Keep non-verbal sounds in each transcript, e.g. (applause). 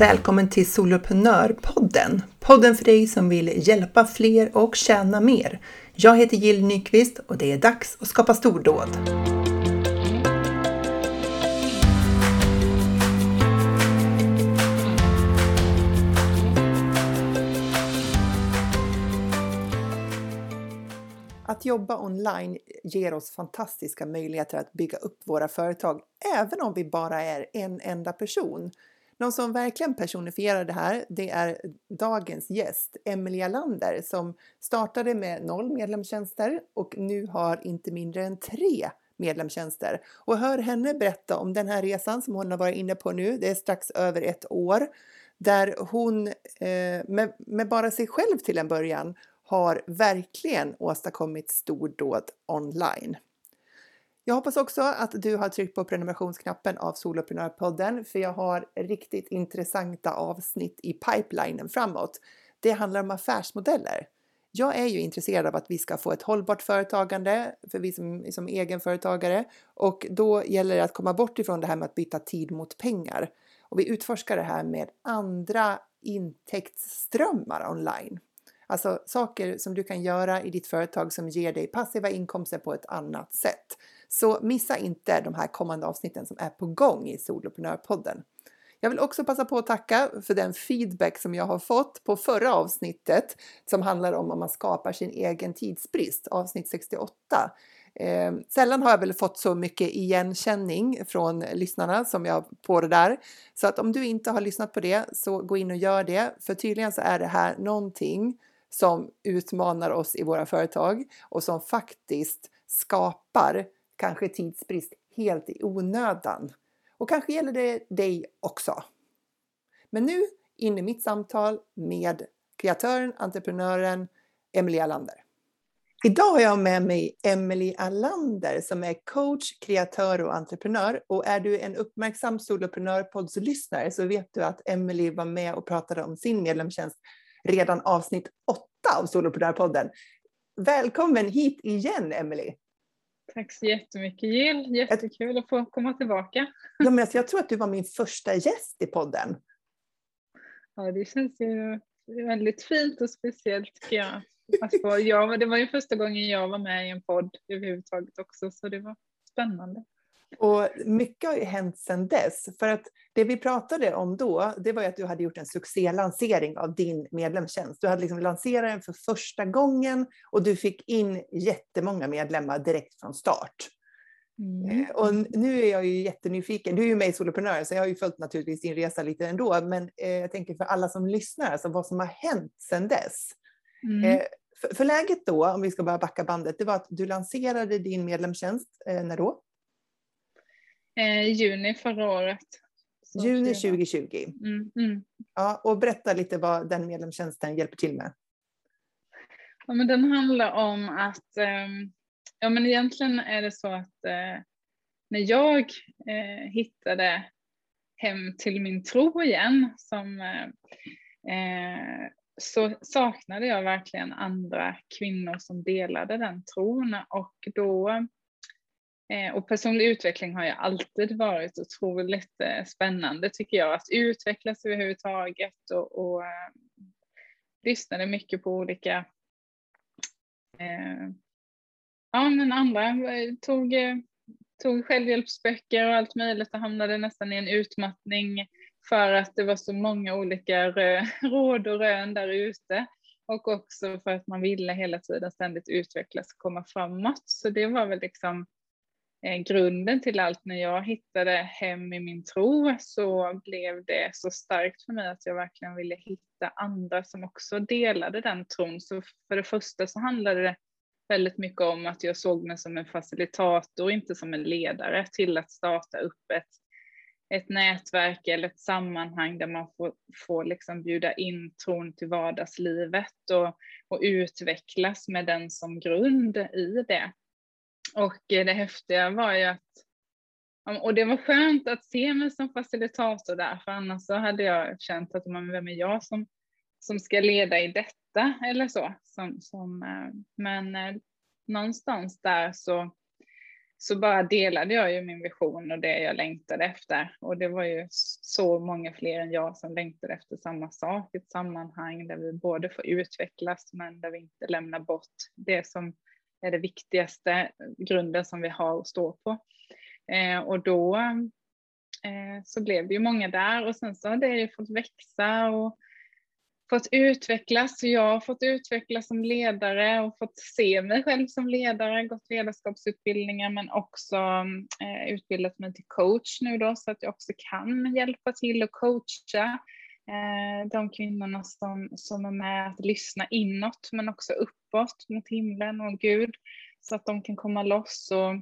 välkommen till Soloprenörpodden! Podden för dig som vill hjälpa fler och tjäna mer. Jag heter Jill Nyqvist och det är dags att skapa stordåd. Att jobba online ger oss fantastiska möjligheter att bygga upp våra företag, även om vi bara är en enda person. Någon som verkligen personifierar det här, det är dagens gäst, Emelie Lander, som startade med noll medlemstjänster och nu har inte mindre än tre medlemstjänster. Och hör henne berätta om den här resan som hon har varit inne på nu, det är strax över ett år, där hon eh, med, med bara sig själv till en början har verkligen åstadkommit stordåd online. Jag hoppas också att du har tryckt på prenumerationsknappen av Soloprenörpodden för jag har riktigt intressanta avsnitt i pipelinen framåt. Det handlar om affärsmodeller. Jag är ju intresserad av att vi ska få ett hållbart företagande för vi som, som egenföretagare och då gäller det att komma bort ifrån det här med att byta tid mot pengar. Och vi utforskar det här med andra intäktsströmmar online. Alltså saker som du kan göra i ditt företag som ger dig passiva inkomster på ett annat sätt. Så missa inte de här kommande avsnitten som är på gång i Soloprenörpodden. Jag vill också passa på att tacka för den feedback som jag har fått på förra avsnittet som handlar om om man skapar sin egen tidsbrist, avsnitt 68. Eh, sällan har jag väl fått så mycket igenkänning från lyssnarna som jag på det där. Så att om du inte har lyssnat på det så gå in och gör det. För tydligen så är det här någonting som utmanar oss i våra företag och som faktiskt skapar kanske tidsbrist helt i onödan. Och kanske gäller det dig också. Men nu in i mitt samtal med kreatören, entreprenören Emelie Allander. Idag har jag med mig Emelie Allander som är coach, kreatör och entreprenör. Och är du en uppmärksam soloprenörpoddslyssnare så vet du att Emelie var med och pratade om sin medlemstjänst redan avsnitt åtta av Soloprenörpodden. Välkommen hit igen Emelie! Tack så jättemycket Jill, jättekul att få komma tillbaka. Ja, men jag tror att du var min första gäst i podden. Ja, det känns ju väldigt fint och speciellt tycker jag. Alltså, jag. Det var ju första gången jag var med i en podd överhuvudtaget också, så det var spännande. Och mycket har ju hänt sedan dess. För att det vi pratade om då, det var ju att du hade gjort en succélansering av din medlemstjänst. Du hade liksom lanserat den för första gången och du fick in jättemånga medlemmar direkt från start. Mm. Eh, och nu är jag ju jättenyfiken. Du är ju med i Soloprenör, så jag har ju följt naturligtvis din resa lite ändå. Men eh, jag tänker för alla som lyssnar, alltså vad som har hänt sedan dess. Mm. Eh, för, läget då, om vi ska bara backa bandet, det var att du lanserade din medlemstjänst, när då? Eh, juni förra året. Så juni 2020. Mm, mm. Ja, och berätta lite vad den medlemstjänsten hjälper till med. Ja, men den handlar om att, eh, ja men egentligen är det så att eh, när jag eh, hittade hem till min tro igen som eh, eh, så saknade jag verkligen andra kvinnor som delade den tron och då Eh, och personlig utveckling har ju alltid varit otroligt eh, spännande tycker jag, att utvecklas överhuvudtaget och, och äh, lyssnade mycket på olika äh, ja men andra, tog, tog självhjälpsböcker och allt möjligt och hamnade nästan i en utmattning för att det var så många olika (laughs) råd och rön där ute och också för att man ville hela tiden ständigt utvecklas och komma framåt. Så det var väl liksom Eh, Eh, grunden till allt. När jag hittade hem i min tro så blev det så starkt för mig att jag verkligen ville hitta andra som också delade den tron. Så för det första så handlade det väldigt mycket om att jag såg mig som en facilitator, inte som en ledare, till att starta upp ett, ett nätverk eller ett sammanhang där man får, får liksom bjuda in tron till vardagslivet och, och utvecklas med den som grund i det. Och eh, det häftiga var ju att, och det var skönt att se mig som facilitator där, för annars så hade jag känt att man, vem är jag som, som ska leda i detta eller så. Som, som, eh, men eh, någonstans där så, så bara delade jag ju min vision och det jag längtade efter. Och det var ju så många fler än jag som längtade efter samma sak, ett sammanhang där vi både får utvecklas men där vi inte lämnar bort det som är det viktigaste, grunden som vi har att stå på. Eh, och då eh, så blev det ju många där och sen så har det ju fått växa och fått utvecklas. Jag har fått utvecklas som ledare och fått se mig själv som ledare, gått ledarskapsutbildningar men också eh, utbildat mig till coach nu då så att jag också kan hjälpa till och coacha eh, Eh, de kvinnorna som, som är med att lyssna inåt men också uppåt mot himlen och Gud så att de kan komma loss och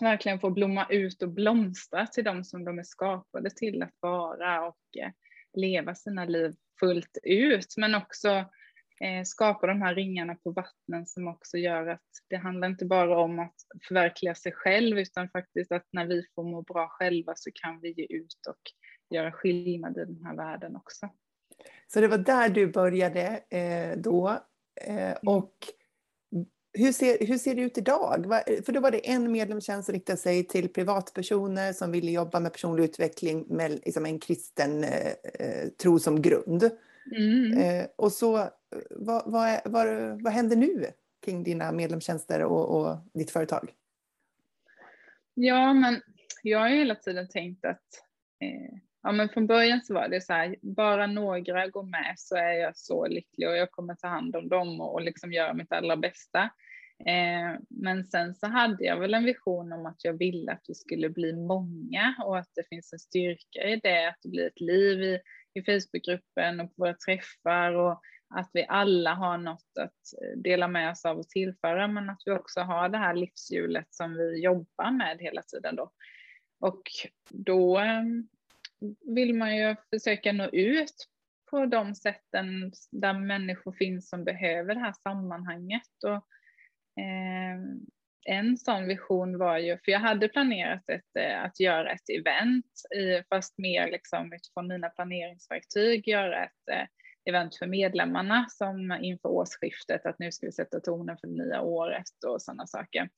verkligen få blomma ut och blomstra till de som de är skapade till att vara och eh, leva sina liv fullt ut, men också eh, skapa de här ringarna på vattnen som också gör att det handlar inte bara om att förverkliga sig själv, utan faktiskt att när vi får må bra själva så kan vi ge ut och göra skillnad i den här världen också. Så det var där du började eh, då. Eh, mm. och hur ser, hur ser det ut idag? För då var det en medlemstjänst som riktade sig till privatpersoner som ville jobba med personlig utveckling med liksom en kristen eh, eh tro som grund. Mm. Eh, och så, vad, vad, vad, vad händer nu kring dina medlemstjänster och, och ditt företag? Ja, men jag har ju hela tiden tänkt att eh, ja, men från början så var det så här, bara några går med så är jag så lycklig och jag kommer ta hand om dem och, och liksom göra mitt allra bästa. Eh, men sen så hade jag väl en vision om att jag ville att vi skulle bli många och att det finns en styrka i det, att det blir ett liv i, i Facebookgruppen och på våra träffar och att vi alla har något att eh, dela med oss av och tillföra, men att vi också har det här livshjulet som vi jobbar med hela tiden då. Och då ehm, vill man ju försöka nå ut på de sätten där människor finns som behöver det här sammanhanget. Och, eh, en sån vision var ju, för jag hade planerat ett, eh, att göra ett event, fast mer liksom utifrån mina planeringsverktyg, göra ett eh, event för medlemmarna som inför årsskiftet, att nu ska vi sätta tonen för det nya året och sådana saker.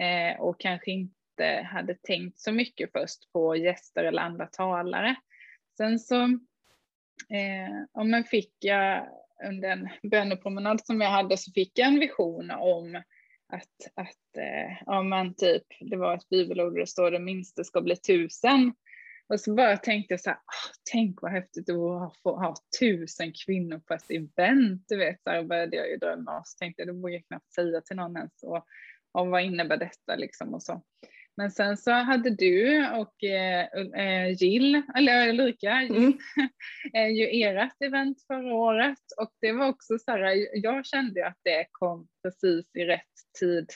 Eh, och kanske inte hade tänkt så mycket först på gäster eller andra talare. Sen så om man fick jag under en bönepromenad som jag hade så fick jag en vision om att, att eh, ja, men typ, det var ett bibelord där det står det minsta ska bli tusen. Och så bara tänkte jag så här, oh, tänk vad häftigt det vore att få ha tusen kvinnor på ett event, du vet, så här började jag ju drömma och så tänkte jag, det vågar jag knappt säga till någon ens och, och vad innebär detta liksom och så. Men sen så hade du och eh, eh Jill, eller Ulrika, mm. (laughs) Eh, ju ert event förra året och det var också så här, jag kände att det kom precis i rätt tid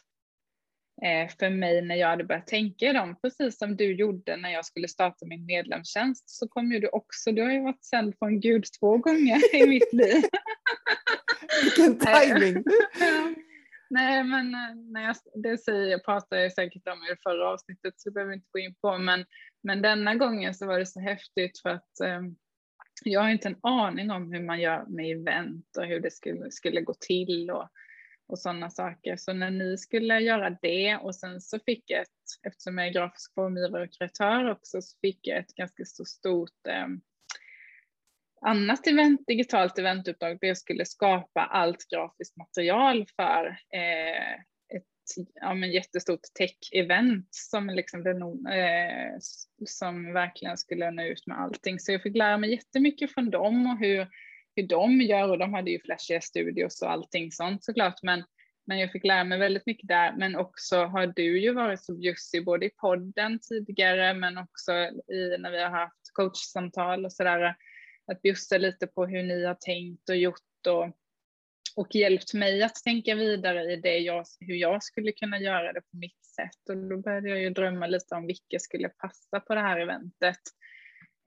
eh, för mig när jag hade börjat tänka i dem, precis som du gjorde när jag skulle starta min medlemstjänst så kom ju du också, du har ju varit sänd från Gud två gånger i mitt liv. (laughs) Vilken (laughs) timing! Nej, men eh, när jag, det säger jag, pratar jag säkert om i det förra avsnittet så det behöver vi inte gå in på, men, men denna gången så var det så häftigt för att eh, jag har inte en aning om hur man gör med event och hur det skulle, skulle gå till och, och sådana saker. Så när ni skulle göra det och sen så fick jag ett, eftersom jag är grafisk formgivare och kreatör också, så fick jag ett ganska så stort eh, annat event, digitalt eventuppdrag där jag skulle skapa allt grafiskt material för eh, ett ja, men jättestort tech-event som, liksom det, eh, som verkligen skulle nå ut med allting. Så jag fick lära mig jättemycket från dem och hur, hur de gör och de hade ju flashiga studios och allting sånt såklart. Men, men jag fick lära mig väldigt mycket där. Men också har du ju varit så bjussig både i podden tidigare men också i, när vi har haft coachsamtal och sådär att bjussa lite på hur ni har tänkt och gjort och, och hjälpt mig att tänka vidare i det jag, hur jag skulle kunna göra det på mitt sätt. Och då började jag ju drömma lite om vilka skulle passa på det här eventet.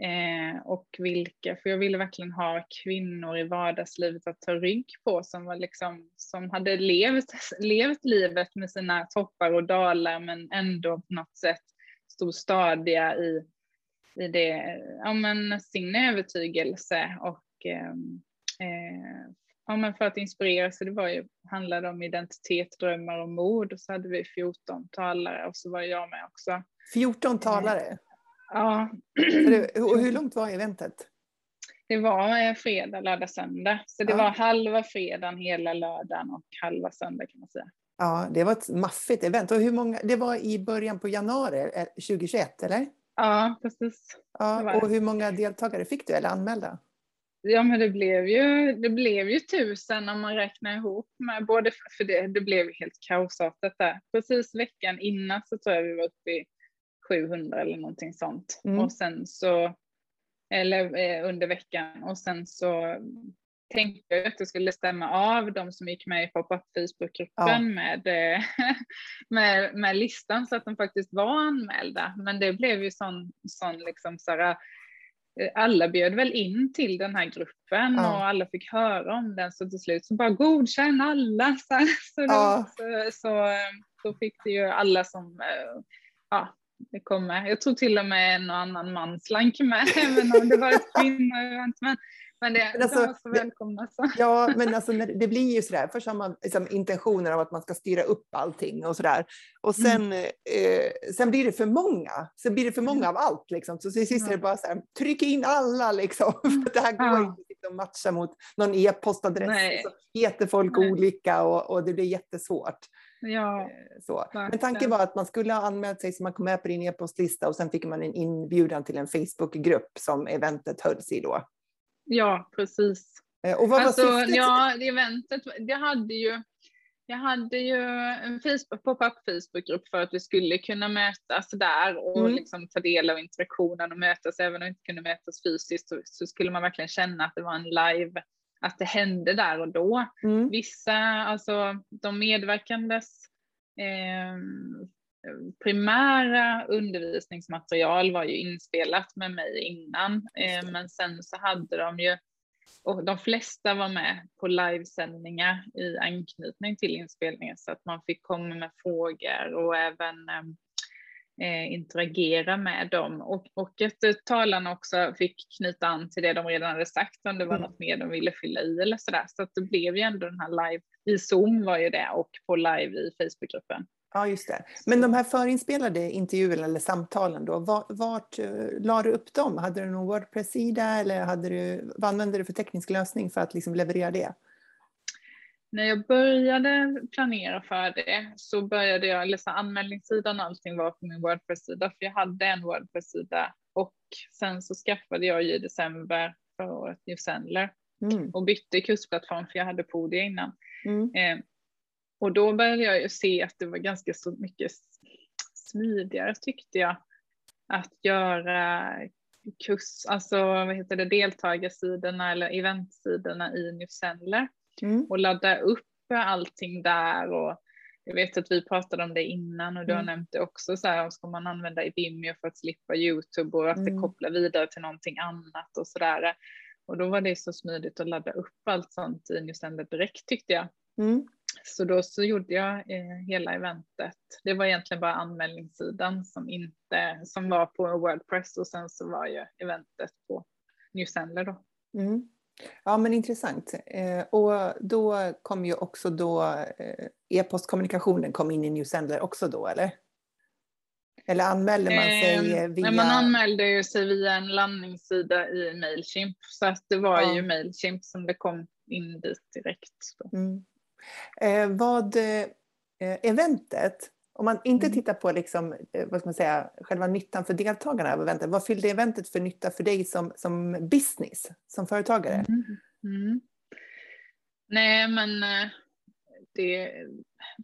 Eh, och vilka, för jag ville verkligen ha kvinnor i vardagslivet att ta rygg på som var liksom, som hade levt, levt livet med sina toppar och dalar men ändå på något sätt stod stadiga i i det, ja, men sin övertygelse och ehm, eh, ja, men för att inspirera så det var ju, handlade om identitet, drömmar och mod och så hade vi 14 talare och så var jag med också. 14 talare? Ja. Och hur långt var eventet? Det var fredag, lördag, söndag. Så det ja. var halva fredagen, hela lördagen och halva söndag kan man säga. Ja, det var ett maffigt event. Och hur många, det var i början på januari 2021, eller? Ja, precis. Ja, och hur många deltagare fick du, eller anmälda? Ja, men det blev ju, det blev ju tusen om man räknar ihop med både, för det, det blev helt kaosartat där. Precis veckan innan så tror jag vi var uppe i 700 eller någonting sånt. Mm. Och sen så, eller eh, under veckan, och sen så tänkte jag att jag skulle stämma av de som gick med i pop-up Facebookgruppen ja. med, eh, (laughs) med, med listan så att de faktiskt var anmälda. Men det blev ju sån, sån liksom så här, eh, alla bjöd väl in till den här gruppen ja. och alla fick höra om den så till slut så bara godkänn alla. (laughs) Så, så, ja. så, så, så, fick det ju alla som ja, det kom med. Jag tror till och med en och annan man slank med (laughs) även om det var ett. Men men det, alltså, de var så välkomna. Så. Ja, men alltså, det blir ju sådär. Först har man liksom, intentioner av att man ska styra upp allting och sådär. Och mm. sen, mm. eh, sen blir det för många. Sen blir det för många av allt. Liksom. Så till sist är det bara så här, tryck in alla liksom. (laughs) För det här går ja. inte att matcha mot någon e-postadress. Så heter folk Nej. olika och, och det blir jättesvårt. Ja, eh, så. Men tanken var att man skulle ha anmält sig så man kom med på din e-postlista och sen fick man en inbjudan till en Facebookgrupp som eventet hölls i då. Ja, precis. Eh, och vad var alltså, syftet? Ja, eventet, det hade ju, jag hade ju en Facebook, pop-up Facebookgrupp för att vi skulle kunna mötas där och mm. liksom ta del av interaktionen och mötas. Även om vi inte kunde mötas fysiskt så, så, skulle man verkligen känna att det var en live, att det hände där och då. Mm. Vissa, alltså de medverkandes eh, primära undervisningsmaterial var ju inspelat med mig innan, eh, men sen så hade de ju, och de flesta var med på livesändningar i anknytning till inspelningen så att man fick komma med frågor och även eh, interagera med dem och, och att talarna också fick knyta an till det de redan hade sagt om det var mm. något mer de ville fylla i eller sådär. Så att det blev ju ändå den här live i Zoom var ju det och på live i Facebookgruppen. Ja, just det. Men de här förinspelade intervjuerna eller samtalen då, vart, vart uh, la du upp dem? Hade du någon Wordpress-sida eller hade du, vad använde du för teknisk lösning för att liksom leverera det? När jag började planera för det så började jag läsa anmälningssidan och allting var på min Wordpress-sida för jag hade en Wordpress-sida och sen så skaffade jag i december förra året Newsendler mm. och bytte kursplattform för jag hade Podia innan. Mm. Eh, och då började jag ju se att det var ganska så mycket smidigare tyckte jag att göra kurs, alltså vad heter det, deltagarsidorna eller eventsidorna i Newsendler mm. och ladda upp allting där och jag vet att vi pratade om det innan och du mm. har nämnt det också så här, ska man använda Vimeo för att slippa Youtube och att mm. det kopplar vidare till någonting annat och sådär. Och då var det så smidigt att ladda upp allt sånt i Newsender direkt tyckte jag. Mm. Så då så gjorde jag eh, hela eventet. Det var egentligen bara anmälningssidan som inte, som var på Wordpress och sen så var ju eventet på Newsendler då. Mm. Ja men intressant. Eh, och då kom ju också då eh, e-postkommunikationen kom in i Newsendler också då eller? Eller anmälde man sig eh, via? man anmälde ju sig via en landningssida i Mailchimp så att det var ja. ju Mailchimp som det kom in dit direkt. Mm. Eh, vad eh, eventet, om man inte mm. tittar på liksom, eh, vad ska man säga, själva nyttan för deltagarna av eventet, vad fyllde eventet för nytta för dig som, som business, som företagare? Mm. Mm. Nej, men eh, det,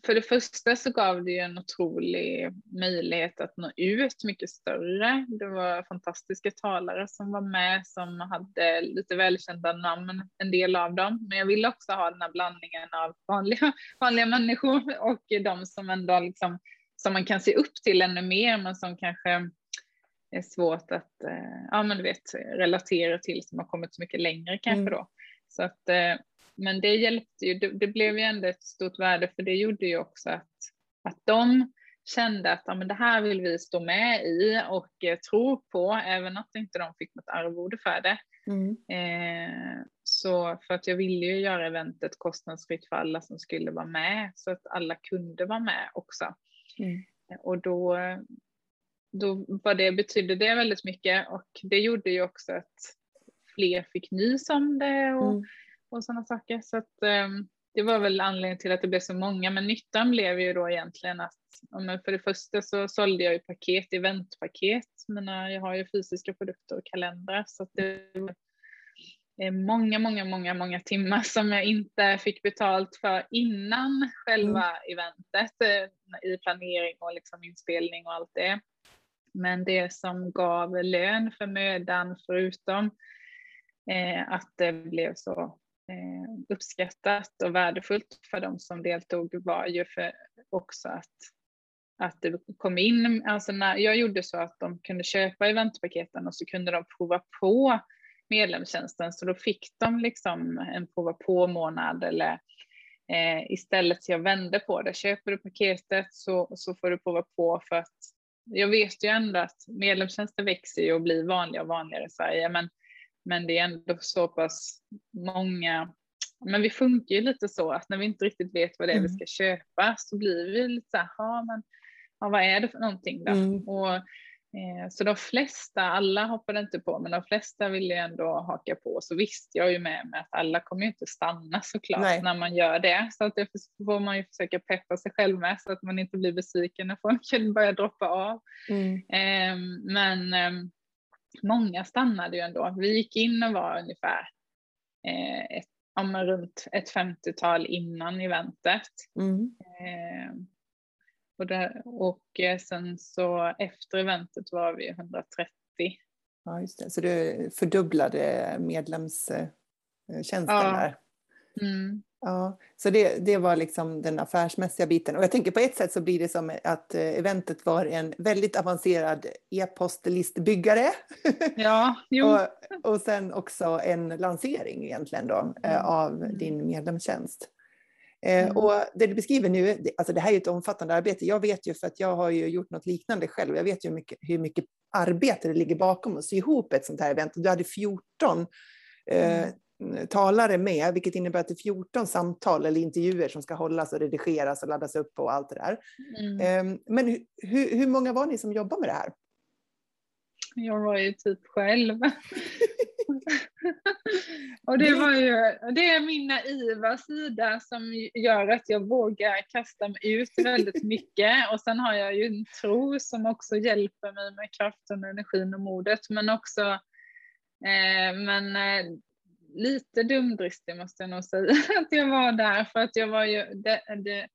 för det första så gav det ju en otrolig möjlighet att nå ut mycket större. Det var fantastiska talare som var med som hade lite välkända namn, en del av dem. Men jag ville också ha den här blandningen av vanliga, (laughs) vanliga människor och de som ändå liksom, som man kan se upp till ännu mer, men som kanske är svårt att eh, ja, men du vet, relatera till som har kommit så mycket längre kanske mm. då. Så att eh, men det hjälpte ju, det, det, blev ju ändå ett stort värde för det gjorde ju också att, att de kände att ja, men det här vill vi stå med i och eh, tro på, även att inte de fick något arvode för det. Mm. Eh, så för att jag ville ju göra eventet kostnadsfritt för alla som skulle vara med så att alla kunde vara med också. Mm. Och då, då var det, betydde det väldigt mycket och det gjorde ju också att fler fick nys om det och, mm. Och sådana saker. Så att, um, det var väl anledningen till att det blev så många, men nyttan blev ju då egentligen att för det första så sålde jag ju paket, eventpaket, men jag har ju fysiska produkter och kalendrar så att det var många, många, många, många timmar som jag inte fick betalt för innan själva mm. eventet eh, i planering och liksom inspelning och allt det. Men det som gav lön för mödan förutom eh, att det blev så eh, Eh, uppskattat och värdefullt för de som deltog var ju för också att, att det kom in, alltså när jag gjorde så att de kunde köpa eventpaketen och så kunde de prova på medlemstjänsten så då fick de liksom en prova på månad eller eh, istället så jag vände på det. Köper du paketet så, så får du prova på för att jag vet ju ändå att medlemstjänster växer ju och blir vanligare och vanligare i Sverige men men det är ändå så pass många, men vi funkar ju lite så att när vi inte riktigt vet vad det är mm. vi ska köpa så blir vi lite så här, men ja, vad är det för någonting då? Mm. Och, eh, så de flesta, alla hoppade inte på, men de flesta ville ändå haka på. Så visste jag ju med mig att alla kommer ju inte stanna såklart Nej. när man gör det. Så att det får man ju försöka peppa sig själv med så att man inte blir besviken när folk (laughs) börjar droppa av. Mm. Eh, men eh, många stannade ju ändå. Vi gick in och var ungefär eh, ett, om runt ett 50-tal innan eventet. Mm. Eh, och, där, och eh, sen så efter eventet var vi 130. Ja, just det. Så du fördubblade medlemstjänsten ja. där? Mm. Ja, så det, det var liksom den affärsmässiga biten. Och jag tänker på ett sätt så blir det som att eh, eventet var en väldigt avancerad e-postlistbyggare. (laughs) Ja, och, och sen också en lansering egentligen då eh, mm. av din medlemstjänst. Eh, mm. Och det du beskriver nu, alltså det här är ett omfattande arbete. Jag vet ju för att jag har ju gjort något liknande själv. Jag vet ju hur mycket, hur mycket arbete det ligger bakom att sy ihop ett sånt här event. Du hade 14 mm talare med, vilket innebär att det är 14 samtal eller intervjuer som ska hållas och redigeras och laddas upp och allt det där. Mm. Ehm, men hur, hur många var ni som jobbar med det här? Jag var ju typ själv. (laughs) och det var ju, det är min naiva sida som gör att jag vågar kasta mig ut väldigt (laughs) mycket. Och sen har jag ju en tro som också hjälper mig med kraften, energin och modet. Men också eh, men eh, lite dumdristig måste jag nog säga (laughs) att jag var där för att jag var ju, det, det,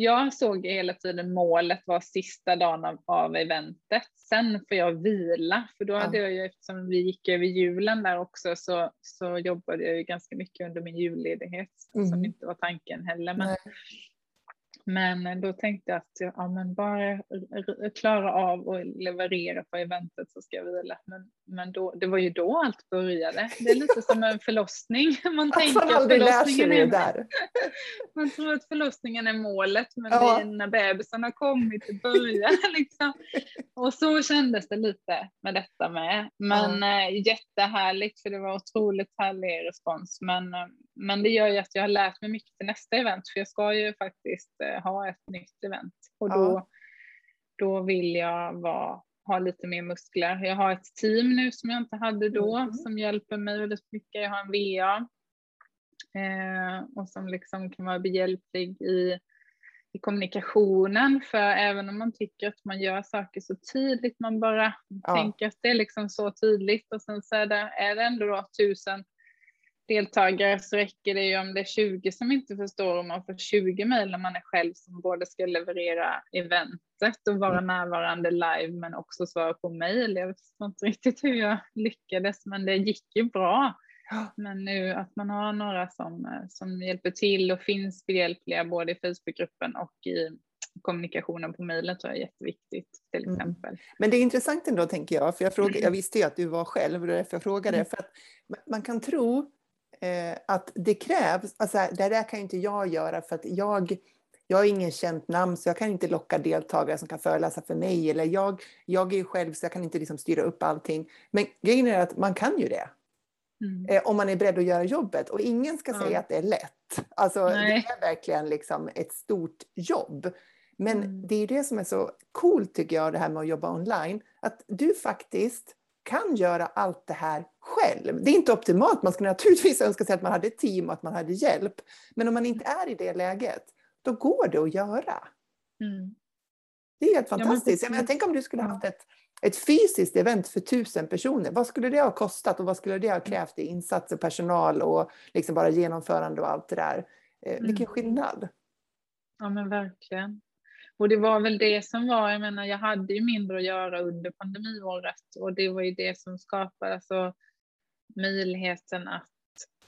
jag såg hela tiden målet var sista dagen av, av eventet. Sen får jag vila, för då hade ja. jag ju, eftersom vi gick över julen där också, så, så jobbade jag ju ganska mycket under min julledighet, mm. som inte var tanken heller. Men, men då tänkte jag att jag, ja, men bara klara av och leverera på eventet så ska jag vila. Men, men då, det var ju då allt började. Det är lite som en (laughs) förlossning. Man tänker att förlossningen är, där. (laughs) man tror att förlossningen är målet men ja. det är när bebisen har kommit det börjar. (laughs) Liksom. Och så kändes det lite med detta med. Men ja. äh, jättehärligt för det var otroligt härlig respons. Men, eh, men det gör ju att jag har lärt mig mycket till nästa event för jag ska ju faktiskt äh, ha ett nytt event och då, ja. då vill jag vara, ha lite mer muskler. Jag har ett team nu som jag inte hade då mm. som hjälper mig väldigt mycket. Jag har en VA eh, och som liksom kan vara behjälplig i, i kommunikationen för även om man tycker att man gör saker så tydligt, man bara ja. tänker att det är liksom så tydligt och sen så är det, är det ändå då tusen deltagare så räcker det ju om det är 20 som inte förstår om man får 20 mejl när man är själv som både ska leverera eventet och vara mm. närvarande live men också svara på mejl. Jag vet inte riktigt hur jag lyckades men det gick ju bra. Men nu att man har några som, eh, som hjälper till och finns behjälpliga både i Facebookgruppen och i kommunikationen på mejlet tror jag är jätteviktigt till mm. exempel. Mm. Men det är intressant ändå tänker jag, för jag, frågade, jag visste ju att du var själv och därför jag frågade. Mm. För att man kan tro att det krävs, alltså det där kan inte jag göra för att jag, jag är ingen känt namn så jag kan inte locka deltagare som kan föreläsa för mig. Eller jag, jag är ju själv så jag kan inte liksom styra upp allting. Men grejen är att man kan ju det. Mm. Eh, om man är beredd att göra jobbet. Och ingen ska ja. säga att det är lätt. Alltså, det är verkligen liksom ett stort jobb. Men mm. det är det som är så coolt tycker jag, det här med att jobba online. Att du faktiskt kan göra allt det här själv. Det är inte optimalt, man skulle naturligtvis önska sig att man hade ett team och att man hade hjälp. Men om man inte är i det läget, då går det att göra. Mm. Det är helt fantastiskt. Ja, men, jag tänk om du skulle haft ett, ett fysiskt event för tusen personer. Vad skulle det ha kostat och vad skulle det ha krävt i insatser, personal och liksom bara genomförande och allt det där? Eh, mm. Vilken skillnad! Ja men verkligen. Och det var väl det som var, jag menar jag hade ju mindre att göra under pandemiåret och det var ju det som skapade alltså, möjligheten att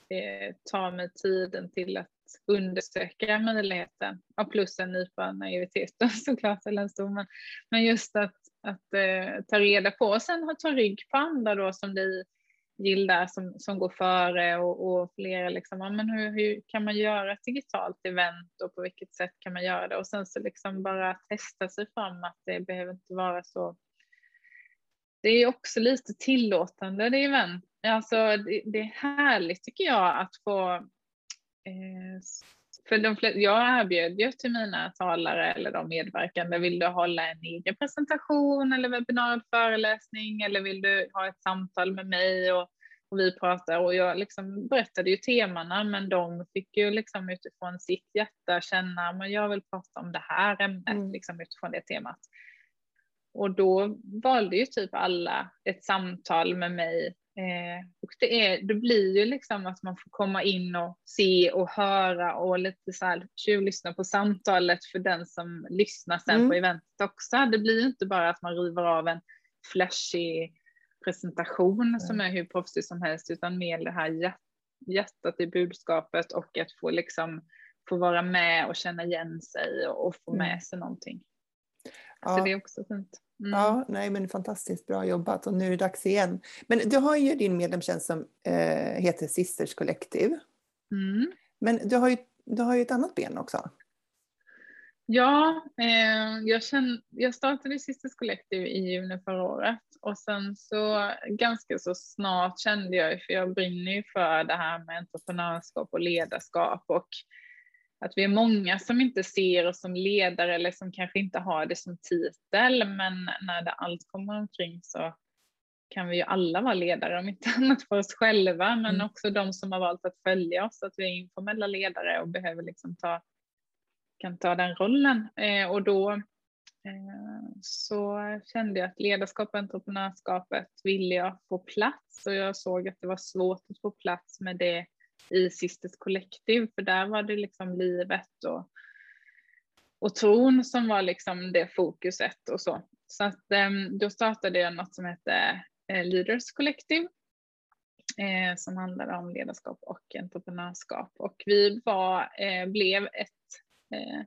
eh, ta mig tiden till att undersöka möjligheten. Ja, plus en nypa naivitet (laughs) såklart, eller en stor, men, men just att, att eh, ta reda på och sen ta rygg på andra då som dig Gilda som, som går före och, och flera liksom, men hur, hur kan man göra ett digitalt event och på vilket sätt kan man göra det och sen så liksom bara testa sig fram att det behöver inte vara så. Det är också lite tillåtande det event. Alltså det, det är härligt tycker jag att få eh, för de flesta, jag erbjöd ju till mina talare eller de medverkande, vill du hålla en egen presentation eller webbinar, föreläsning eller vill du ha ett samtal med mig och, och vi pratar och jag liksom berättade ju temana men de fick ju liksom utifrån sitt hjärta känna, men jag vill prata om det här ämnet mm. liksom utifrån det temat. Och då valde ju typ alla ett samtal med mig Eh, och det, är, det blir ju liksom att man får komma in och se och höra och lite så här tjuvlyssna på samtalet för den som lyssnar sen mm. på eventet också. Det blir ju inte bara att man river av en flashig presentation mm. som är hur proffsig som helst utan mer det här hjärtat i budskapet och att få liksom få vara med och känna igen sig och, och få mm. med sig någonting. Ja. Så det är också fint. Mm. Ja, nej men fantastiskt bra jobbat och nu är det dags igen. Men du har ju din medlemstjänst som eh, heter Sisters Collective. Mm. Men du har, ju, du har ju ett annat ben också. Ja, eh, jag, känn, jag startade Sisters Collective i juni förra året och sen så ganska så snart kände jag, för jag brinner ju för det här med entreprenörskap och ledarskap och att vi är många som inte ser oss som ledare eller som kanske inte har det som titel, men när det allt kommer omkring så kan vi ju alla vara ledare, om inte (laughs) annat för oss själva, men mm. också de som har valt att följa oss, att vi är informella ledare och behöver liksom ta, kan ta den rollen. Eh, och då eh, så kände jag att ledarskap och entreprenörskapet ville jag få plats och jag såg att det var svårt att få plats med det i Sisters Collective, för där var det liksom livet och, och tron som var liksom det fokuset och så. Så att ehm, då startade jag något som hette eh, Leaders Collective eh, som handlade om ledarskap och entreprenörskap och vi var, eh, blev ett eh,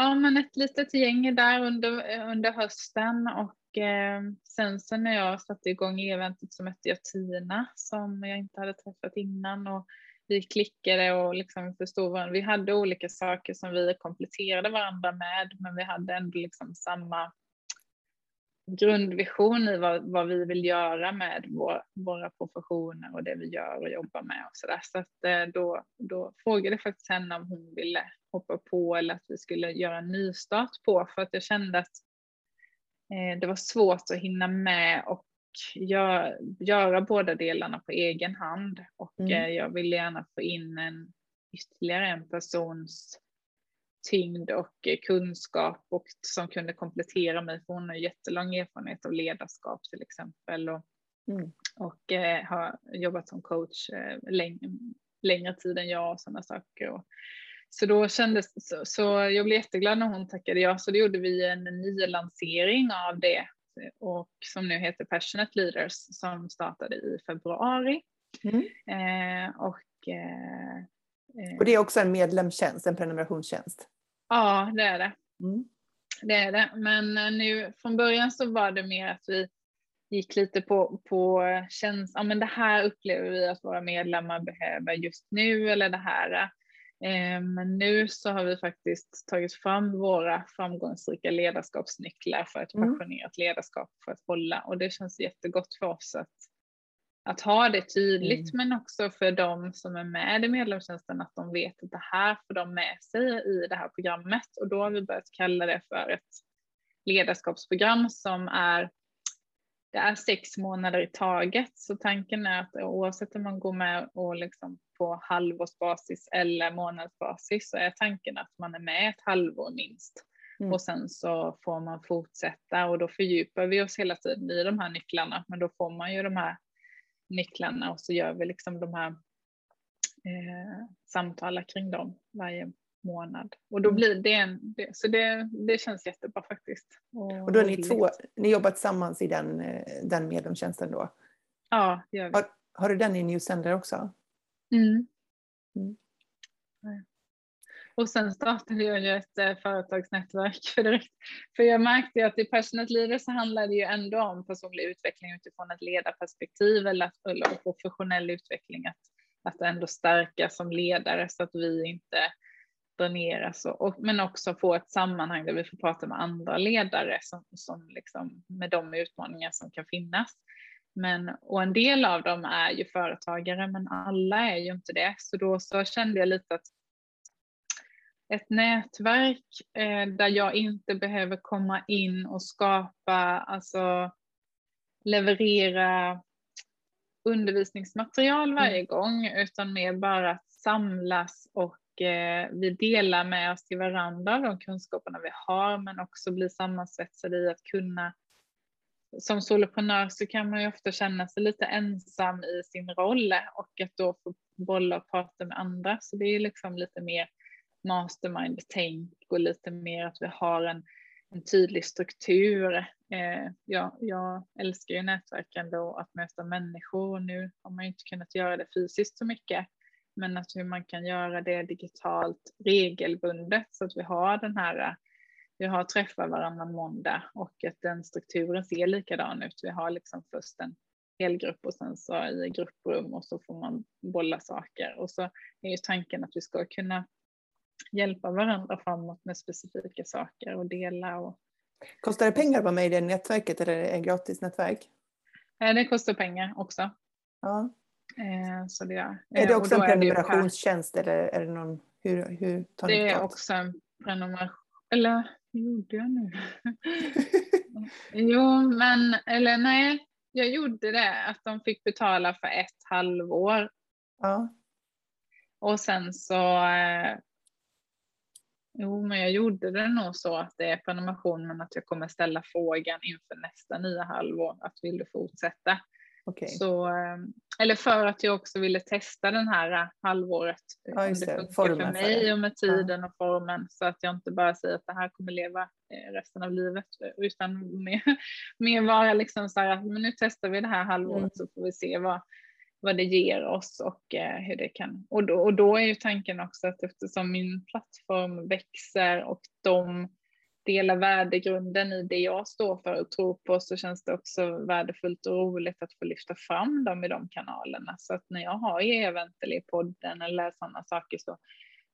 Ja, men ett litet gäng där under, under hösten och eh, sen så när jag satte igång eventet så mötte jag Tina som jag inte hade träffat innan och vi klickade och liksom förstod varandra. Vi hade olika saker som vi kompletterade varandra med, men vi hade ändå liksom samma grundvision i vad, vad vi vill göra med vår, våra professioner och det vi gör och jobbar med och sådär. Så att eh, då, då frågade jag faktiskt henne om hon ville hoppa på eller att vi skulle göra en nystart på för att jag kände att det var svårt att hinna med och göra, göra båda delarna på egen hand och mm. Eh, jag ville gärna få in en ytterligare en persons tyngd och eh, kunskap och som kunde komplettera mig för hon har jättelång erfarenhet av ledarskap till exempel och, mm. och eh, har jobbat som coach eh, läng längre tid än jag och sådana saker. Och, så då kändes så, så jag blev jätteglad när hon tackade ja, så då gjorde vi en ny lansering av det och som nu heter Passionate Leaders som startade i februari. Mm. Eh, och, eh, och det är också en medlemstjänst, en prenumerationstjänst? Ja, det är det. Mm. Det är det, men nu från början så var det mer att vi gick lite på, på känslan, ja men det här upplever vi att våra medlemmar behöver just nu eller det här Eh, men nu så har vi faktiskt tagit fram våra framgångsrika ledarskapsnycklar för ett mm. passionerat ledarskap för att hålla och det känns jättegott för oss att, att ha det tydligt Mm. men också för de som är med i medlemstjänsten att de vet att det här får de med sig i det här programmet och då har vi börjat kalla det för ett ledarskapsprogram som är det är sex månader i taget. Så tanken är att oavsett om man går med och liksom på halvårsbasis eller månadsbasis så är tanken att man är med ett halvår minst. Mm. och sen så får man fortsätta och då fördjupar vi oss hela tiden i de här nycklarna. Men då får man ju de här nycklarna och så gör vi liksom de här eh, samtalen kring dem varje månad. Och då Mm. blir det en, det, så det, det känns jättebra faktiskt. Och då är ni två, ni jobbar tillsammans i den, eh, den medlemstjänsten då? Ja, det gör vi. Har, har du den i New Sender också? Mm. Mm. Och sen startade jag ju ett eh, företagsnätverk för direkt. För jag märkte ju att i Passionate Leader så handlar det ju ändå om personlig utveckling utifrån ett ledarperspektiv eller, att, eller professionell utveckling. Att, att ändå stärka som ledare så att vi inte dräneras och, och, men också få ett sammanhang där vi får prata med andra ledare som, som liksom, med de utmaningar som kan finnas. Men, och en del av dem är ju företagare, men alla är ju inte det. Så då så kände jag lite att ett nätverk eh, där jag inte behöver komma in och skapa, alltså leverera undervisningsmaterial varje gång, utan mer bara att samlas och eh, vi delar med oss till varandra av de kunskaperna vi har, men också blir sammansvetsade i att kunna som soloprenör så kan man ju ofta känna sig lite ensam i sin roll och att då få bolla och prata med andra. Så det är liksom lite mer mastermind-tänk och lite mer att vi har en, en tydlig struktur. Eh, ja, jag älskar ju nätverkande och att möta människor och nu har man ju inte kunnat göra det fysiskt så mycket. Men att hur man kan göra det digitalt regelbundet så att vi har den här vi har träffar varannan måndag och att den strukturen ser likadan ut. Vi har liksom först en helgrupp och sen så i grupprum och så får man bolla saker och så är ju tanken att vi ska kunna hjälpa varandra framåt med specifika saker och dela. Och... Kostar det pengar att vara med i det nätverket eller är det ett gratis nätverk? Det kostar pengar också. Ja. Så det, är det också en är prenumerationstjänst eller är det någon, hur, hur tar ni Det är betalt? också en prenumeration, eller hur gjorde jag nu? (laughs) jo, men, eller nej, jag gjorde det att de fick betala för ett halvår Ja. och sen så eh, Jo, men jag gjorde det nog så att det är prenumeration men att jag kommer ställa frågan inför nästa nya halvår att vill du fortsätta? Okej. Så, eh, eller för att jag också ville testa den här halvåret. Ja, om just det funkar Formen för mig och med tiden och formen så att jag inte bara säger att det här kommer leva eh, resten av livet utan mer, (laughs) mer vara liksom så här att men nu testar vi det här halvåret Mm. så får vi se vad, vad det ger oss och eh, hur det kan. Och då, och då är ju tanken också att eftersom min plattform växer och de delar värdegrunden i det jag står för och tror på så känns det också värdefullt och roligt att få lyfta fram dem i de kanalerna. Så att när jag har e-event eller i podden eller sådana saker så,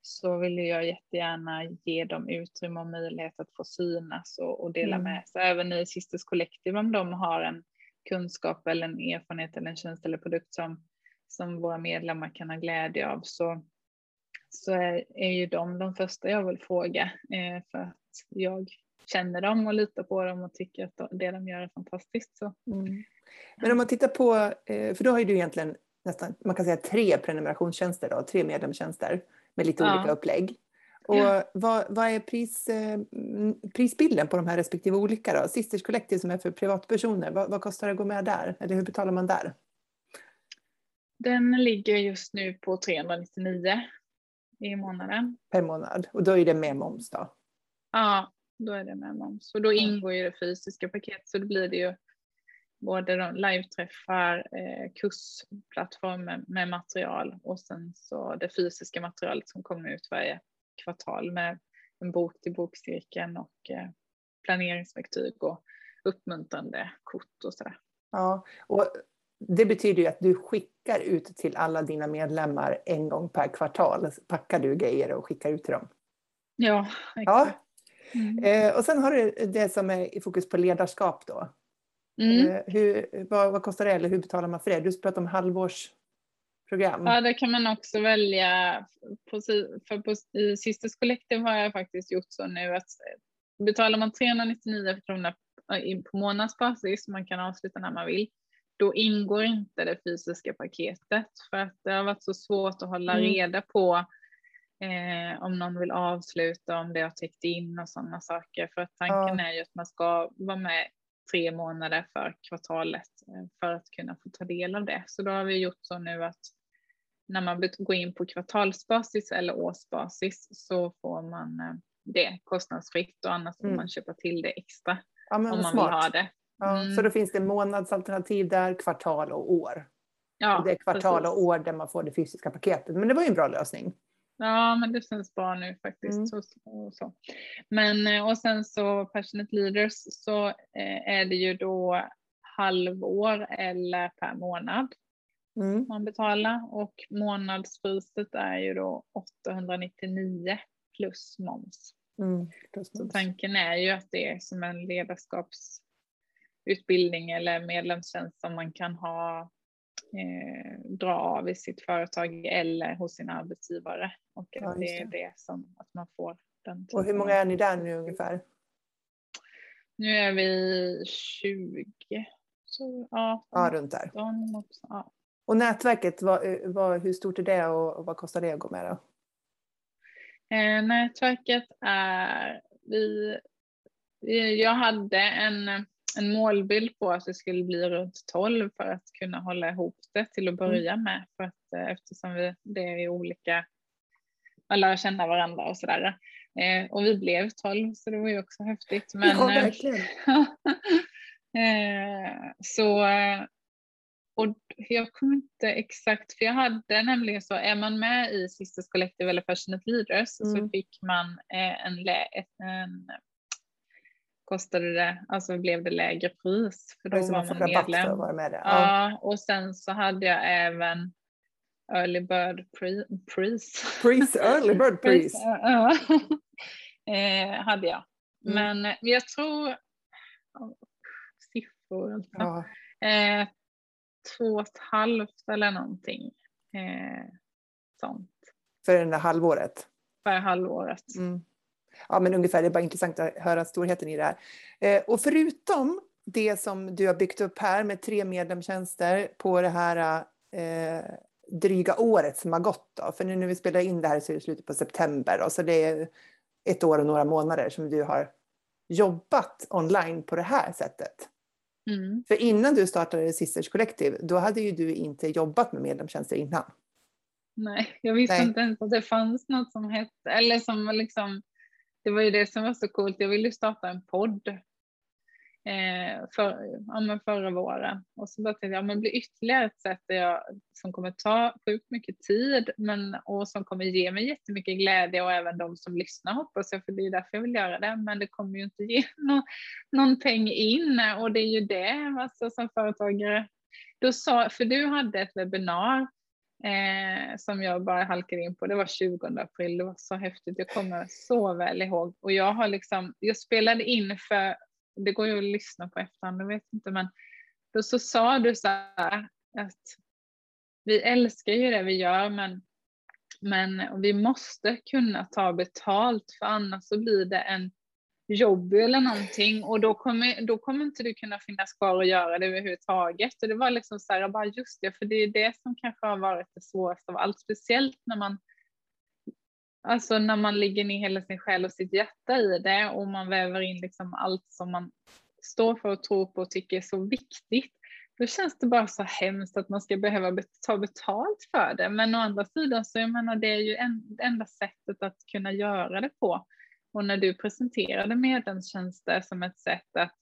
så vill jag jättegärna ge dem utrymme och möjlighet att få synas och, och dela Mm. med sig. Även i Sisters Collective om de har en kunskap eller en erfarenhet eller en tjänst eller produkt som, som våra medlemmar kan ha glädje av så, så är, är ju de de första jag vill fråga eh, för jag känner dem och litar på dem och tycker att det de gör är fantastiskt. Så. Mm. Men om man tittar på, eh, för då har ju du egentligen nästan, man kan säga tre prenumerationstjänster då, tre medlemstjänster med lite Ja. olika upplägg. Och Ja. vad, vad är pris, eh, prisbilden på de här respektive olika då? Sisters Collective som är för privatpersoner, vad, vad kostar det att gå med där? Eller hur betalar man där? Den ligger just nu på 399 i månaden. Per månad? Och då är det med moms då? Ja, då är det med moms. Och då ingår ju det fysiska paketet så då blir det ju både de live-träffar, eh, kursplattform med, material och sen så det fysiska materialet som kommer ut varje kvartal med en bok till bokcirkeln och eh, planeringsverktyg och uppmuntrande kort och sådär. Ja, och det betyder ju att du skickar ut till alla dina medlemmar en gång per kvartal. Packar du grejer och skickar ut till dem. Ja, Ja, exakt. Mm. eh, och sen har du det som är i fokus på ledarskap då. Mm. Eh, hur, vad, vad, kostar det eller hur betalar man för det? Du pratar om halvårsprogram. Ja, det kan man också välja. På, för på, I Sisters Collective har jag faktiskt gjort så nu att betalar man 399 kronor på månadsbasis, man kan avsluta när man vill, då ingår inte det fysiska paketet för att det har varit så svårt att hålla mm. reda på eh, om någon vill avsluta, om det har täckt in och sådana saker. För att tanken ja. är ju att man ska vara med tre månader för kvartalet eh, för att kunna få ta del av det. Så då har vi gjort så nu att när man går in på kvartalsbasis eller årsbasis så får man eh, det kostnadsfritt och annars får mm. man köpa till det extra ja, om man smart. vill ha det. Ja, mm. Så då finns det månadsalternativ där, kvartal och år. Ja, och det är kvartal precis. och år där man får det fysiska paketet. Men det var ju en bra lösning. Ja, men det känns bra nu faktiskt. Mm. Så, så. Men eh, och sen så Passionate Leaders så eh, är det ju då halvår eller per månad mm. man betalar och månadspriset är ju då 899 plus moms. Mm, så tanken är ju att det är som en ledarskapsutbildning eller medlemstjänst som man kan ha eh, dra av i sitt företag eller hos sin arbetsgivare. Och ja, det är det som att man får den. Och hur många är ni där nu ungefär? Nu är vi 20. Så, ja, ja, runt där. Ja. Och nätverket, vad, vad, hur stort är det och, och vad kostar det att gå med då? Eh, nätverket är, vi, jag hade en en målbild på att det skulle bli runt 12 för att kunna hålla ihop det till att börja mm. med. För att, eh, eftersom vi, det är olika, man lär känna varandra och sådär. Eh, och vi blev 12 så det var ju också häftigt. Men, ja, eh, verkligen. (laughs) eh, så, och jag kommer inte exakt, för jag hade nämligen så, är man med i Sisters Collective eller Passionate Leaders mm. så fick man eh, en, en kostade det, alltså blev det lägre pris. För då var man medlem. För med det. Ja. ja. och sen så hade jag även Early Bird Pris. Pris, Early (laughs) Bird Pris. ja. (laughs) eh, hade jag. Mm. Men jag tror, siffror alltså. Ja. Eh, två och ett halvt eller någonting. Eh, sånt. För det där halvåret? För halvåret. Mm ja, men ungefär, det är bara intressant att höra storheten i det här. Eh, och förutom det som du har byggt upp här med tre medlemstjänster på det här eh, dryga året som har gått då, för nu när vi spelar in det här så är det slutet på september då, så det är ett år och några månader som du har jobbat online på det här sättet. Mm. För innan du startade Sisters Collective, då hade ju du inte jobbat med medlemstjänster innan. Nej, jag visste Nej. inte ens att det fanns något som hette, eller som liksom det var ju det som var så coolt. Jag ville starta en podd eh, för, ja, men förra våren och så tänkte jag, ja, men det blir ytterligare ett sätt där jag, som kommer ta sjukt mycket tid men, och som kommer ge mig jättemycket glädje och även de som lyssnar hoppas jag, för det är därför jag vill göra det. Men det kommer ju inte ge (laughs) no någon peng in och det är ju det alltså, som företagare. Då sa, för du hade ett webbinar eh, som jag bara halkade in på. Det var 20 april, det var så häftigt. Jag kommer så väl ihåg. Och jag har liksom, jag spelade in för, det går ju att lyssna på efterhand, jag vet inte, men då så sa du så här att vi älskar ju det vi gör, men men vi måste kunna ta betalt för annars så blir det en jobb eller någonting och då kommer, då kommer inte du kunna finnas kvar och göra det överhuvudtaget. Och det var liksom så här, bara just det, för det är det som kanske har varit det svåraste av allt, speciellt när man Alltså när man ligger ner hela sin själ och sitt hjärta i det och man väver in liksom allt som man står för och tror på och tycker är så viktigt. Då känns det bara så hemskt att man ska behöva ta betalt för det. Men å andra sidan så jag menar det är ju en, enda sättet att kunna göra det på. Och när du presenterade medlemstjänster som ett sätt att,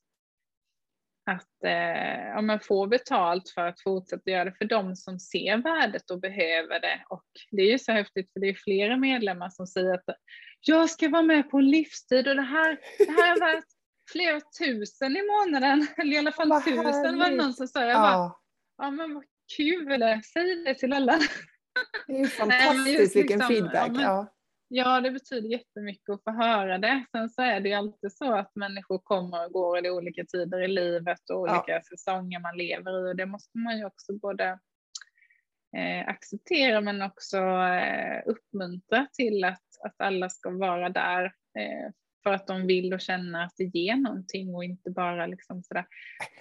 att eh, ja, men få betalt för att fortsätta göra det för de som ser värdet och behöver det. Och det är ju så häftigt för det är flera medlemmar som säger att jag ska vara med på livstid och det här, det här är värt flera tusen i månaden, (laughs) eller i alla fall vad tusen härligt. var det någon som sa. Jag bara, ja. ja men vad kul, säg det till alla. Det är (laughs) fantastiskt vilken liksom, feedback. Ja, men, ja Ja, det betyder jättemycket att få höra det. Sen så är det ju alltid så att människor kommer och går i olika tider i livet och olika ja. säsonger man lever i och det måste man ju också både eh, acceptera men också eh, uppmuntra till att, att alla ska vara där eh, för att de vill och känner att det ger någonting och inte bara liksom sådär.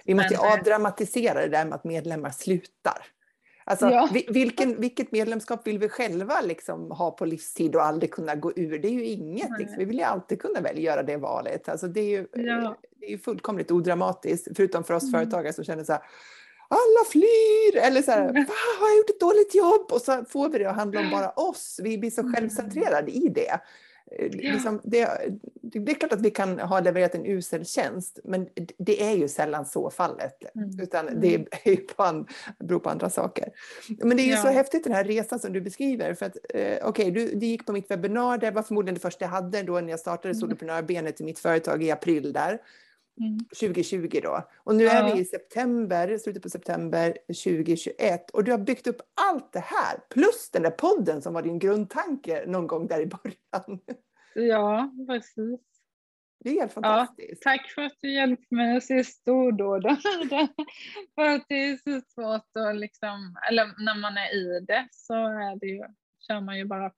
Vi måste men, eh, avdramatisera det där med att medlemmar slutar. Alltså, ja. vilken, vilket medlemskap vill vi själva liksom ha på livstid och aldrig kunna gå ur? Det är ju inget. Liksom. Vi vill ju alltid kunna välja göra det valet. Alltså, det, är ju, ja. det är ju fullkomligt odramatiskt, förutom för oss mm. företagare som känner så här, alla flyr! Eller så här, mm. har jag gjort ett dåligt jobb? Och så får vi det att handla om bara oss. Vi blir så självcentrerade i det. Liksom, det, det är klart att vi kan ha levererat en usel tjänst, men det är ju sällan så fallet. Mm. Utan mm. det (laughs) är ju på an, beror på andra saker. Men det är ju ja. så häftigt den här resan som du beskriver. För att, eh, okay, du, du gick på mitt webbinar, det var förmodligen det första jag hade då när jag startade mm. soloprenörbenet i mitt företag i april där. 2020 mm. då. Och nu ja. är vi i september, slutet på september 2021 och du har byggt upp allt det här plus den där podden som var din grundtanke någon gång där i början. Ja, precis. Det är helt fantastiskt. Ja, tack för att du hjälpte mig att se stordåden. (laughs) för att det är så svårt att liksom, eller när man är i det så är det ju, kör man ju bara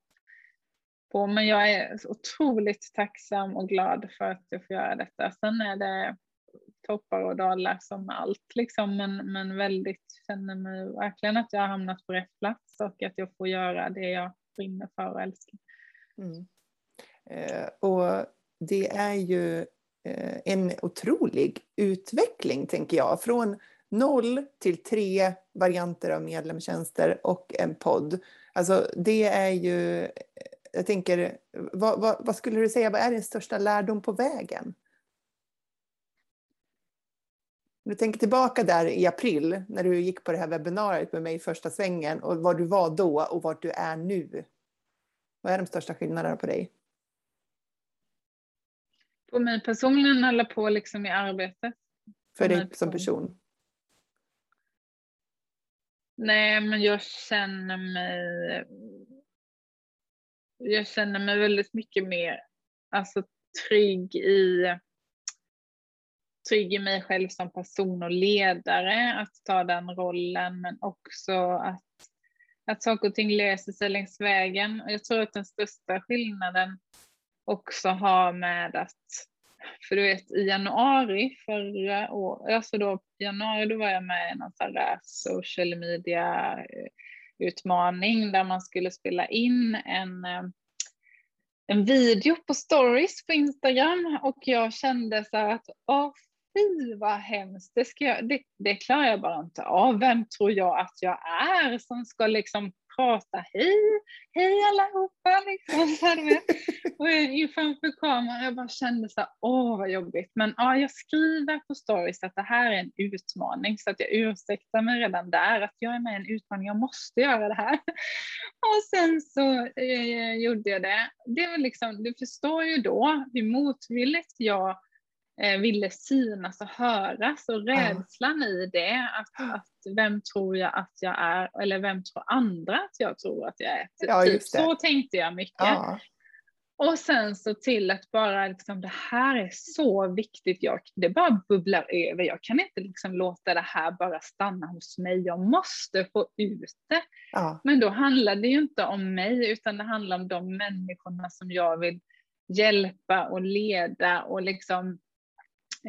på. Men jag är otroligt tacksam och glad för att jag får göra detta. Sen är det toppar och dalar som allt liksom, men, men väldigt känner mig verkligen att jag har hamnat på rätt plats och att jag får göra det jag brinner för och älskar. Mm. Eh, och det är ju eh, en otrolig utveckling, tänker jag, från noll till tre varianter av medlemstjänster och en podd. Alltså det är ju jag tänker, vad, vad, vad, skulle du säga, vad är din största lärdom på vägen? du tänker tillbaka där i april när du gick på det här webbinariet med mig i första svängen och var du var då och vart du är nu. Vad är de största skillnaderna på dig? På mig personligen eller på liksom i arbetet? För dig som person? Nej, men jag känner mig jag känner mig väldigt mycket mer alltså, trygg i trygg i mig själv som person och ledare, att ta den rollen, men också att, att saker och ting löser sig längs vägen. Och jag tror att den största skillnaden också har med att, för du vet i januari förra året, alltså då i januari då var jag med i någon sån här social media eh, utmaning där man skulle spela in en, eh, en video på stories på Instagram och jag kände så att åh fy vad hemskt, det, ska jag, det, det klarar jag bara inte av. Vem tror jag att jag är som ska liksom prata hej, hej allihopa liksom. Så här, och kameran, jag bara kände så här, åh vad jobbigt. Men ja, jag skriver på stories att det här är en utmaning så att jag ursäktar mig redan där att jag är med i en utmaning, jag måste göra det här. Och sen så eh, gjorde jag det. Det var liksom, du förstår ju då hur motvilligt jag ville synas och höras och rädslan ja. i det. Att, att vem tror jag att jag är eller vem tror andra att jag tror att jag är? Ja, typ, så tänkte jag mycket. Ja. Och sen så till att bara liksom det här är så viktigt, jag, det bara bubblar över. Jag kan inte liksom låta det här bara stanna hos mig, jag måste få ut det. Ja. Men då handlar det ju inte om mig utan det handlar om de människorna som jag vill hjälpa och leda och liksom eh,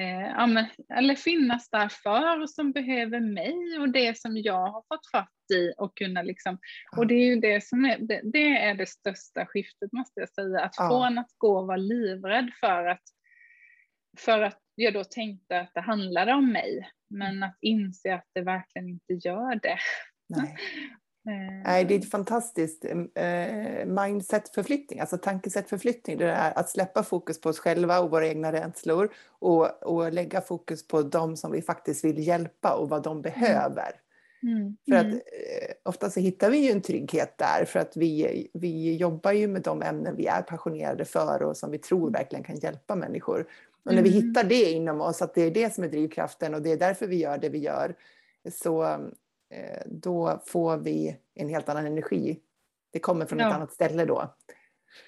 ja, men, eller finnas där för som behöver mig och det som jag har fått fatt i och kunna liksom, och det är ju det som är det, det är det största skiftet måste jag säga, att ja. från att gå och vara livrädd för att, för att jag då tänkte att det handlade om mig, men att inse att det verkligen inte gör det. Nej. (laughs) Nej, det är ett fantastiskt eh, mindsetförflyttning, alltså tankesättförflyttning. Det är att släppa fokus på oss själva och våra egna rädslor och, och lägga fokus på dem som vi faktiskt vill hjälpa och vad de mm. behöver. Mm. För att mm. eh, ofta så hittar vi ju en trygghet där för att vi, vi jobbar ju med de ämnen vi är passionerade för och som vi tror verkligen kan hjälpa människor. Och när vi mm. hittar det inom oss, att det är det som är drivkraften och det är därför vi gör det vi gör, så då får vi en helt annan energi. Det kommer från ja. ett annat ställe då.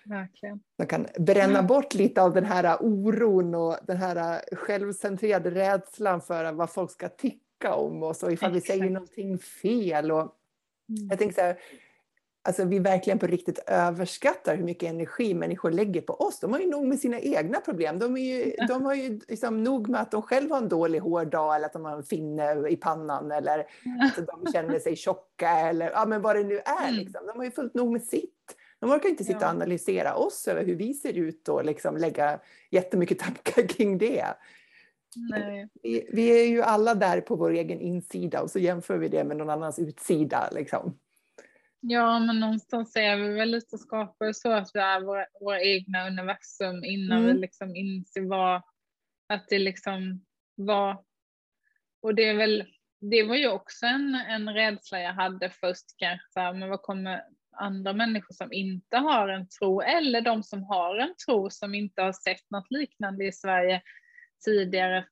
Verkligen. Man kan bränna bort lite av den här oron och den här självcentrerade rädslan för vad folk ska tycka om oss och ifall Exakt. vi säger någonting fel. Och mm. Jag tänker så här, alltså vi verkligen på riktigt överskattar hur mycket energi människor lägger på oss. De har ju nog med sina egna problem. De, är ju, de har ju liksom nog med att de själva har en dålig hårdag eller att de har en finne i pannan eller att de känner sig tjocka eller ja, men vad det nu är. Mm. Liksom. De har ju fullt nog med sitt. De orkar inte sitta och analysera oss över hur vi ser ut och liksom lägga jättemycket tankar (laughs) kring det. Vi, vi, är ju alla där på vår egen insida och så jämför vi det med någon annans utsida. Liksom. Ja, men någonstans är vi väl lite skapade så att vi är våra, våra egna universum innan mm. vi liksom inser vad, att det liksom var. Och det är väl, det var ju också en, en rädsla jag hade först kanske, men vad kommer andra människor som inte har en tro eller de som har en tro som inte har sett något liknande i Sverige tidigare.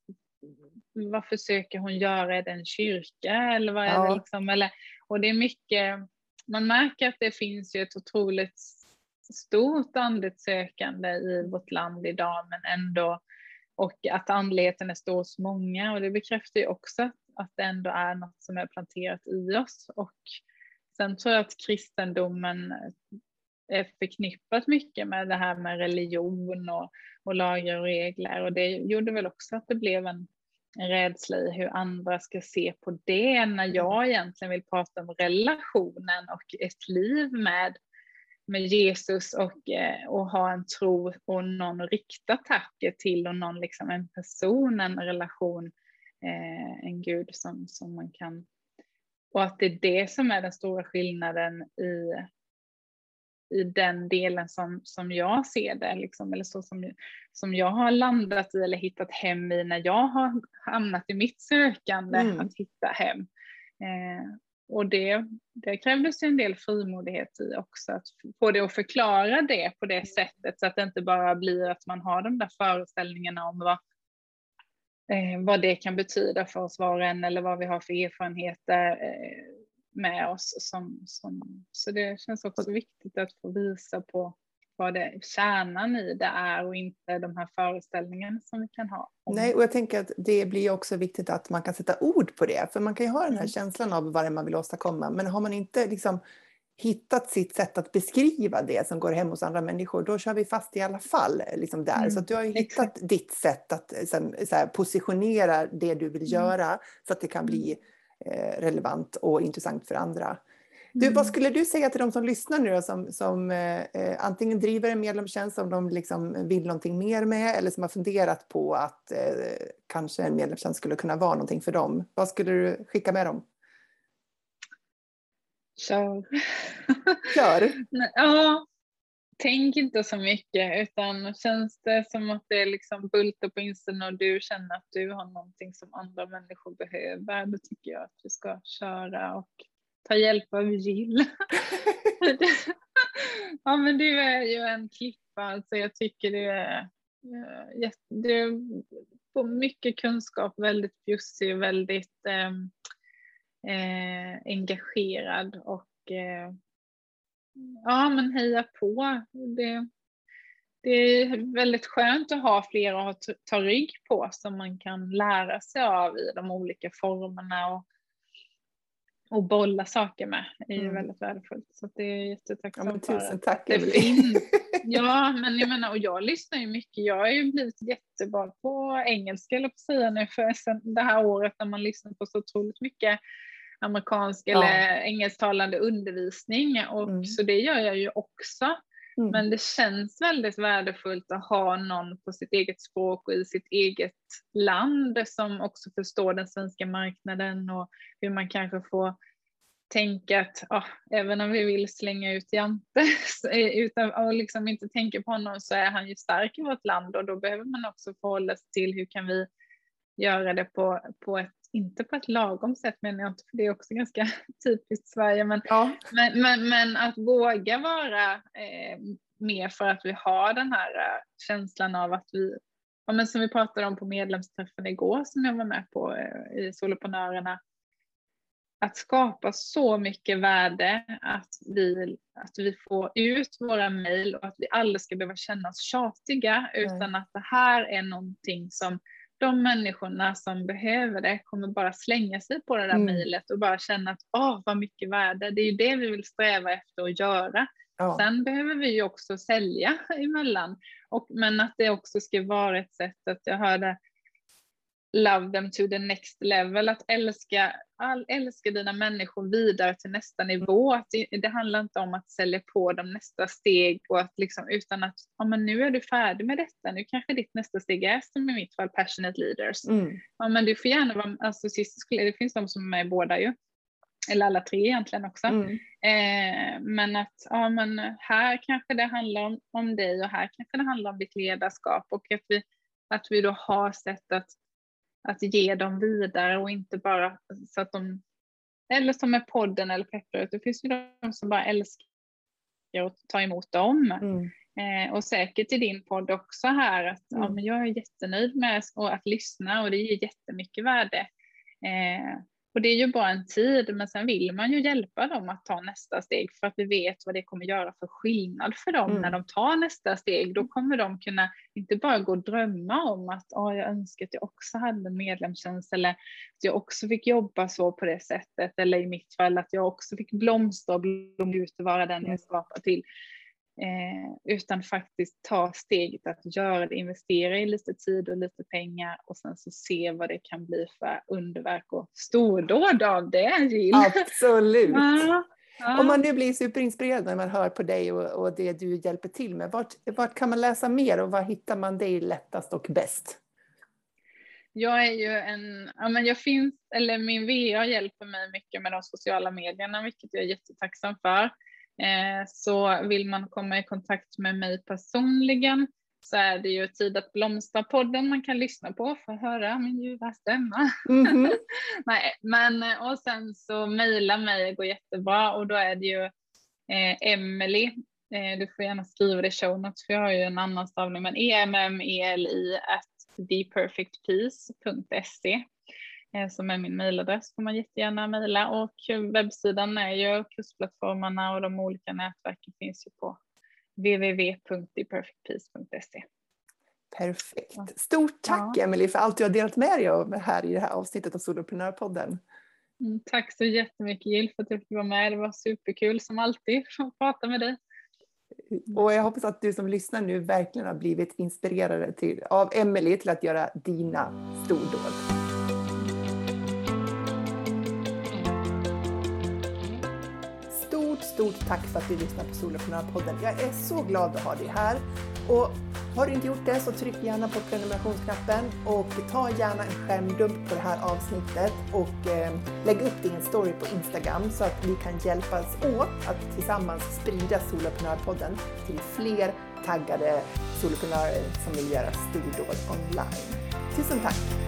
Vad försöker hon göra? Är det en kyrka eller vad är ja. det liksom? Eller, och det är mycket man märker att det finns ju ett otroligt stort andligt sökande i vårt land idag, men ändå och att andligheten är stor hos många och det bekräftar ju också att det ändå är något som är planterat i oss. Och sen tror jag att kristendomen är förknippat mycket med det här med religion och, och lagar och regler och det gjorde väl också att det blev en en rädsla i hur andra ska se på det när mm. jag egentligen vill prata om relationen och ett liv med, med Jesus och, eh, och ha en tro och någon att rikta tacket till och någon liksom en person, en relation, eh, en Gud som, som man kan och att det är det som är den stora skillnaden i, i den delen som, som jag ser det, liksom, eller så som, som jag har landat i eller hittat hem i när jag har hamnat i mitt sökande mm. att hitta hem. Eh, och det, det krävdes en del frimodighet i också, att få det att förklara det på det sättet så att det inte bara blir att man har de där föreställningarna om vad, eh, vad det kan betyda för oss var och en eller vad vi har för erfarenheter. Eh, med oss. Som, som, så det känns också viktigt att få visa på vad det, kärnan i det är och inte de här föreställningarna som vi kan ha. Nej, och jag tänker att det blir också viktigt att man kan sätta ord på det, för man kan ju ha den här mm. känslan av vad det är man vill åstadkomma, men har man inte liksom hittat sitt sätt att beskriva det som går hem hos andra människor, då kör vi fast i alla fall. Liksom där. Mm, så du har ju hittat ditt sätt att sen, här, positionera det du vill mm. göra så att det kan bli mm. Eh, relevant och intressant för andra. Du, vad mm. skulle du säga till de som lyssnar nu då, som, som eh, eh, antingen driver en medlemstjänst som de liksom vill någonting mer med eller som har funderat på att eh, kanske en medlemstjänst skulle kunna vara någonting för dem. Vad skulle du skicka med dem? Kör. Kör? (laughs) ja, tänk inte så mycket utan känns det som att det är liksom bultar på insidan och du känner att du har någonting som andra människor behöver, då tycker jag att du ska köra och ta hjälp av Jill. (laughs) ja men du är ju en klippa, alltså jag tycker du är, du är mycket kunskap, väldigt bjussig, väldigt eh, eh, engagerad och eh, ja, men heja på. Det, det är väldigt skönt att ha fler att ta rygg på som man kan lära sig av i de olika formerna och, och bolla saker med. Det är mm. väldigt värdefullt. Så det är jättetacksam ja, men Tusen tack det finns. (laughs) Ja, men jag menar, och jag lyssnar ju mycket. Jag har ju blivit jättebra på engelska, eller på säga nu, för sen det här året när man lyssnar på så otroligt mycket amerikansk eller ja. engelsktalande undervisning och mm. så det gör jag ju också. Mm. Men det känns väldigt värdefullt att ha någon på sitt eget språk och i sitt eget land som också förstår den svenska marknaden och hur man kanske får tänka att oh, även om vi vill slänga ut Jante (laughs) utan och liksom inte tänka på honom så är han ju stark i vårt land och då behöver man också förhålla sig till hur kan vi göra det på, på ett inte på ett lagom sätt menar jag inte, för det är också ganska (laughs) typiskt Sverige, men, ja. men, men, men, att våga vara eh, mer för att vi har den här uh, känslan av att vi, ja, men som vi pratade om på medlemsträffen igår som jag var med på uh, i Soloprenörerna, att skapa så mycket värde att vi, att vi får ut våra mejl och att vi aldrig ska behöva känna oss tjatiga utan att det här är någonting som de människorna som behöver det kommer bara slänga sig på det där mm. mejlet och bara känna att åh vad mycket värde, det är ju det vi vill sträva efter att göra. Ja. Sen behöver vi ju också sälja (laughs) emellan, och, men att det också ska vara ett sätt att jag hörde love them to the next level, att älska, all, älska dina människor vidare till nästa nivå. Att det, det, handlar inte om att sälja på dem nästa steg och att liksom, utan att ja, men nu är du färdig med detta, nu kanske ditt nästa steg är som i mitt fall passionate leaders. Mm. Ja, men du får gärna vara, alltså sist, det finns de som är med båda ju, eller alla tre egentligen också. Mm. Eh, men att ja, men här kanske det handlar om, om dig och här kanske det handlar om ditt ledarskap och att vi, att vi då har sett att att ge dem vidare och inte bara så att de, eller som med podden eller peppröret, det finns ju de som bara älskar att ta emot dem. Mm. Eh, och säkert i din podd också här att mm. ja, men jag är jättenöjd med att lyssna och det ger jättemycket värde. Eh, och det är ju bara en tid, men sen vill man ju hjälpa dem att ta nästa steg för att vi vet vad det kommer göra för skillnad för dem mm. när de tar nästa steg. Då kommer de kunna inte bara gå och drömma om att oh, jag önskar att jag också hade en medlemstjänst eller att jag också fick jobba så på det sättet eller i mitt fall att jag också fick blomstra och blomma ut och vara den jag mm. skapar till. Eh, utan faktiskt ta steget att göra det, investera i lite tid och lite pengar och sen så se vad det kan bli för underverk och stordåd av det, Jill. Absolut! ja, ja. Om man nu blir superinspirerad när man hör på dig och, och det du hjälper till med, vart, vart kan man läsa mer och var hittar man dig lättast och bäst? Jag är ju en, ja men jag finns, eller min VA hjälper mig mycket med de sociala medierna, vilket jag är jättetacksam för. Eh, så vill man komma i kontakt med mig personligen så är det ju Tid att blomstra-podden man kan lyssna på för att höra min ljuva stämma. Mm -hmm. (laughs) Nej, men och sen så mejla mig, det går jättebra och då är det ju eh, Emily, eh, du får gärna skriva det i show notes för jag har ju en annan stavning, men emmeli at theperfectpeace.se Eh, som är min mejladress får man jättegärna mejla och webbsidan är ju kursplattformarna och de olika nätverken finns ju på www.theperfectpeace.se. Perfekt. Stort tack ja. Emelie för allt du har delat med dig av här i det här avsnittet av Soloprenörpodden. Mm, tack så jättemycket Jill för att du fick vara med. Det var superkul som alltid (laughs) att prata med dig. Och jag hoppas att du som lyssnar nu verkligen har blivit inspirerade till, av Emelie till att göra dina stordåd. Stort tack för att du lyssnar på Soloprenörpodden. Jag är så glad att ha dig här. Och har du inte gjort det så tryck gärna på prenumerationsknappen och ta gärna en skärmdump på det här avsnittet och eh, lägg upp din story på Instagram så att vi kan hjälpas åt att tillsammans sprida Soloprenörpodden till fler taggade soloprenörer som vill göra stordåd online. Tusen tack!